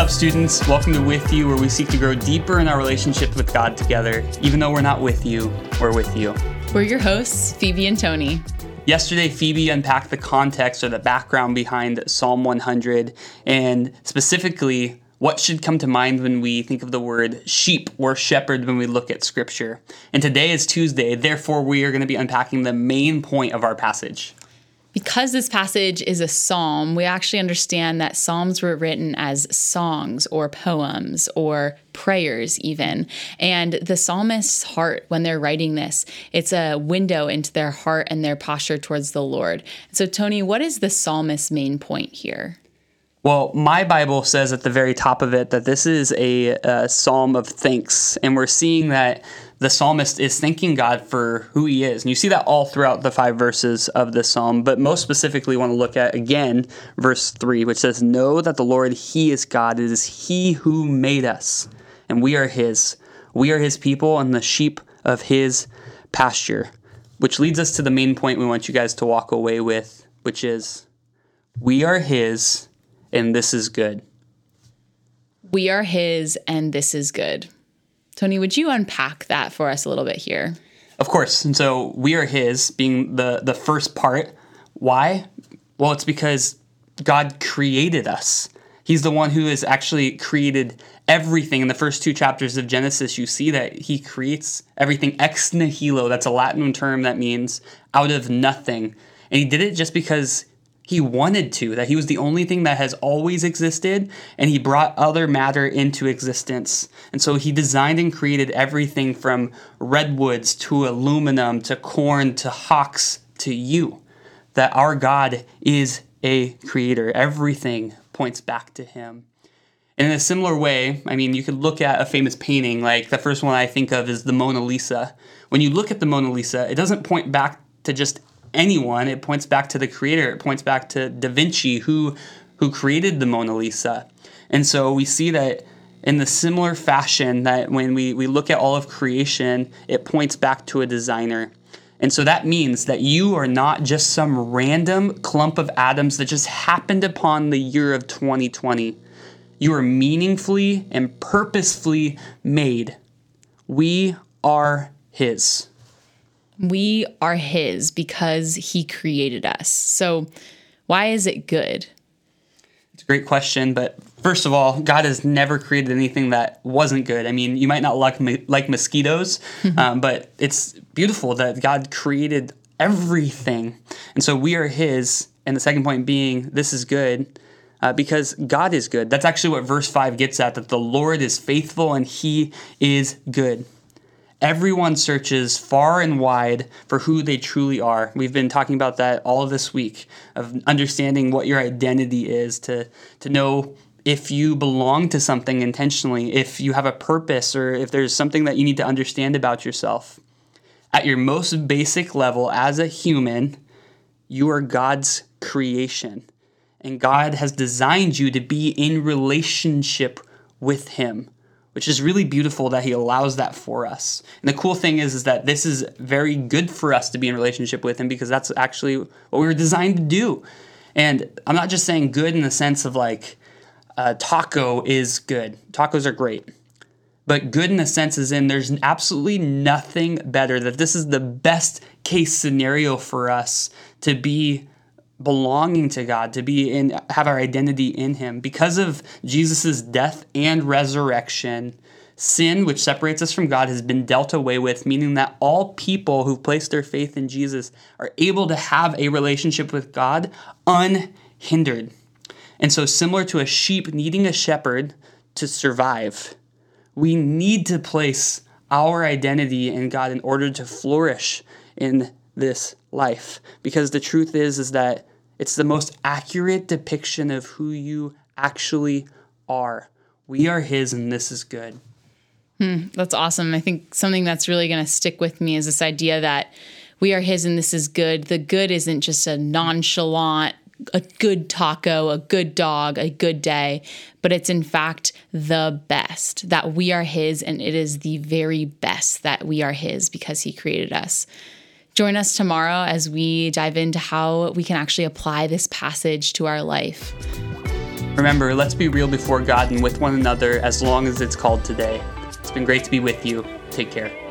up, students? Welcome to With You, where we seek to grow deeper in our relationship with God together. Even though we're not with you, we're with you. We're your hosts, Phoebe and Tony. Yesterday, Phoebe unpacked the context or the background behind Psalm 100 and specifically what should come to mind when we think of the word sheep or shepherd when we look at scripture. And today is Tuesday, therefore, we are going to be unpacking the main point of our passage. Because this passage is a psalm, we actually understand that psalms were written as songs or poems or prayers, even. And the psalmist's heart, when they're writing this, it's a window into their heart and their posture towards the Lord. So, Tony, what is the psalmist's main point here? Well, my Bible says at the very top of it that this is a, a, psalm of thanks, and we're seeing that the psalmist is thanking God for who he is. And you see that all throughout the five verses of this psalm, but most specifically, want to look at again verse 3, which says, Know that the Lord, He is God. It is He who made us, and we are His. We are His people and the sheep of His pasture. Which leads us to the main point we want you guys to walk away with, which is, We are His and this is good. We are His, and this is good. Tony, would you unpack that for us a little bit here? Of course. And so we are His, being the, the first part. Why? Well, it's because God created us. He's the one who has actually created everything. In the first two chapters of Genesis, you see that He creates everything ex nihilo. That's a Latin term that means out of nothing. And He did it just because he wanted to, that he was the only thing that has always existed, and he brought other matter into existence. And so he designed and created everything from redwoods to aluminum to corn to hawks to you. That our God is a creator. Everything points back to him. And in a similar way, I mean, you could look at a famous painting, like the first one I think of is the Mona Lisa. When you look at the Mona Lisa, it doesn't point back to just anyone. It points back to the creator. It points back to Da Vinci, who who created the Mona Lisa. And so we see that in the similar fashion that when we, we look at all of creation, it points back to a designer. And so that means that you are not just some random clump of atoms that just happened upon the year of 2020. You are meaningfully and purposefully made. We are His. We are His because He created us. So, why is it good? It's a great question, but first of all, God has never created anything that wasn't good. I mean, you might not like like mosquitoes, um, but it's beautiful that God created everything, and so we are His. And the second point being, this is good. Uh, because God is good. That's actually what verse 5 gets at that the Lord is faithful and He is good. Everyone searches far and wide for who they truly are. We've been talking about that all this week of understanding what your identity is, to, to know if you belong to something intentionally, if you have a purpose, or if there's something that you need to understand about yourself. At your most basic level, as a human, you are God's creation. And God has designed you to be in relationship with Him which is really beautiful that he allows that for us. And the cool thing is, is that this is very good for us to be in relationship with him because that's actually what we were designed to do. And I'm not just saying good in the sense of like uh, taco is good. Tacos are great. But good in the sense is in there's absolutely nothing better that this is the best case scenario for us to be belonging to God, to be in have our identity in him. Because of Jesus' death and resurrection, sin which separates us from God has been dealt away with, meaning that all people who've placed their faith in Jesus are able to have a relationship with God unhindered. And so similar to a sheep needing a shepherd to survive, we need to place our identity in God in order to flourish in this life because the truth is is that it's the most accurate depiction of who you actually are. We are His, and this is good. Hmm, that's awesome. I think something that's really going to stick with me is this idea that we are His and this is good. The good isn't just a nonchalant, a good taco, a good dog, a good day, but it's in fact the best that we are His, and it is the very best that we are His because He created us. Join us tomorrow as we dive into how we can actually apply this passage to our life. Remember, let's be real before God and with one another as long as it's called today. It's been great to be with you. Take care.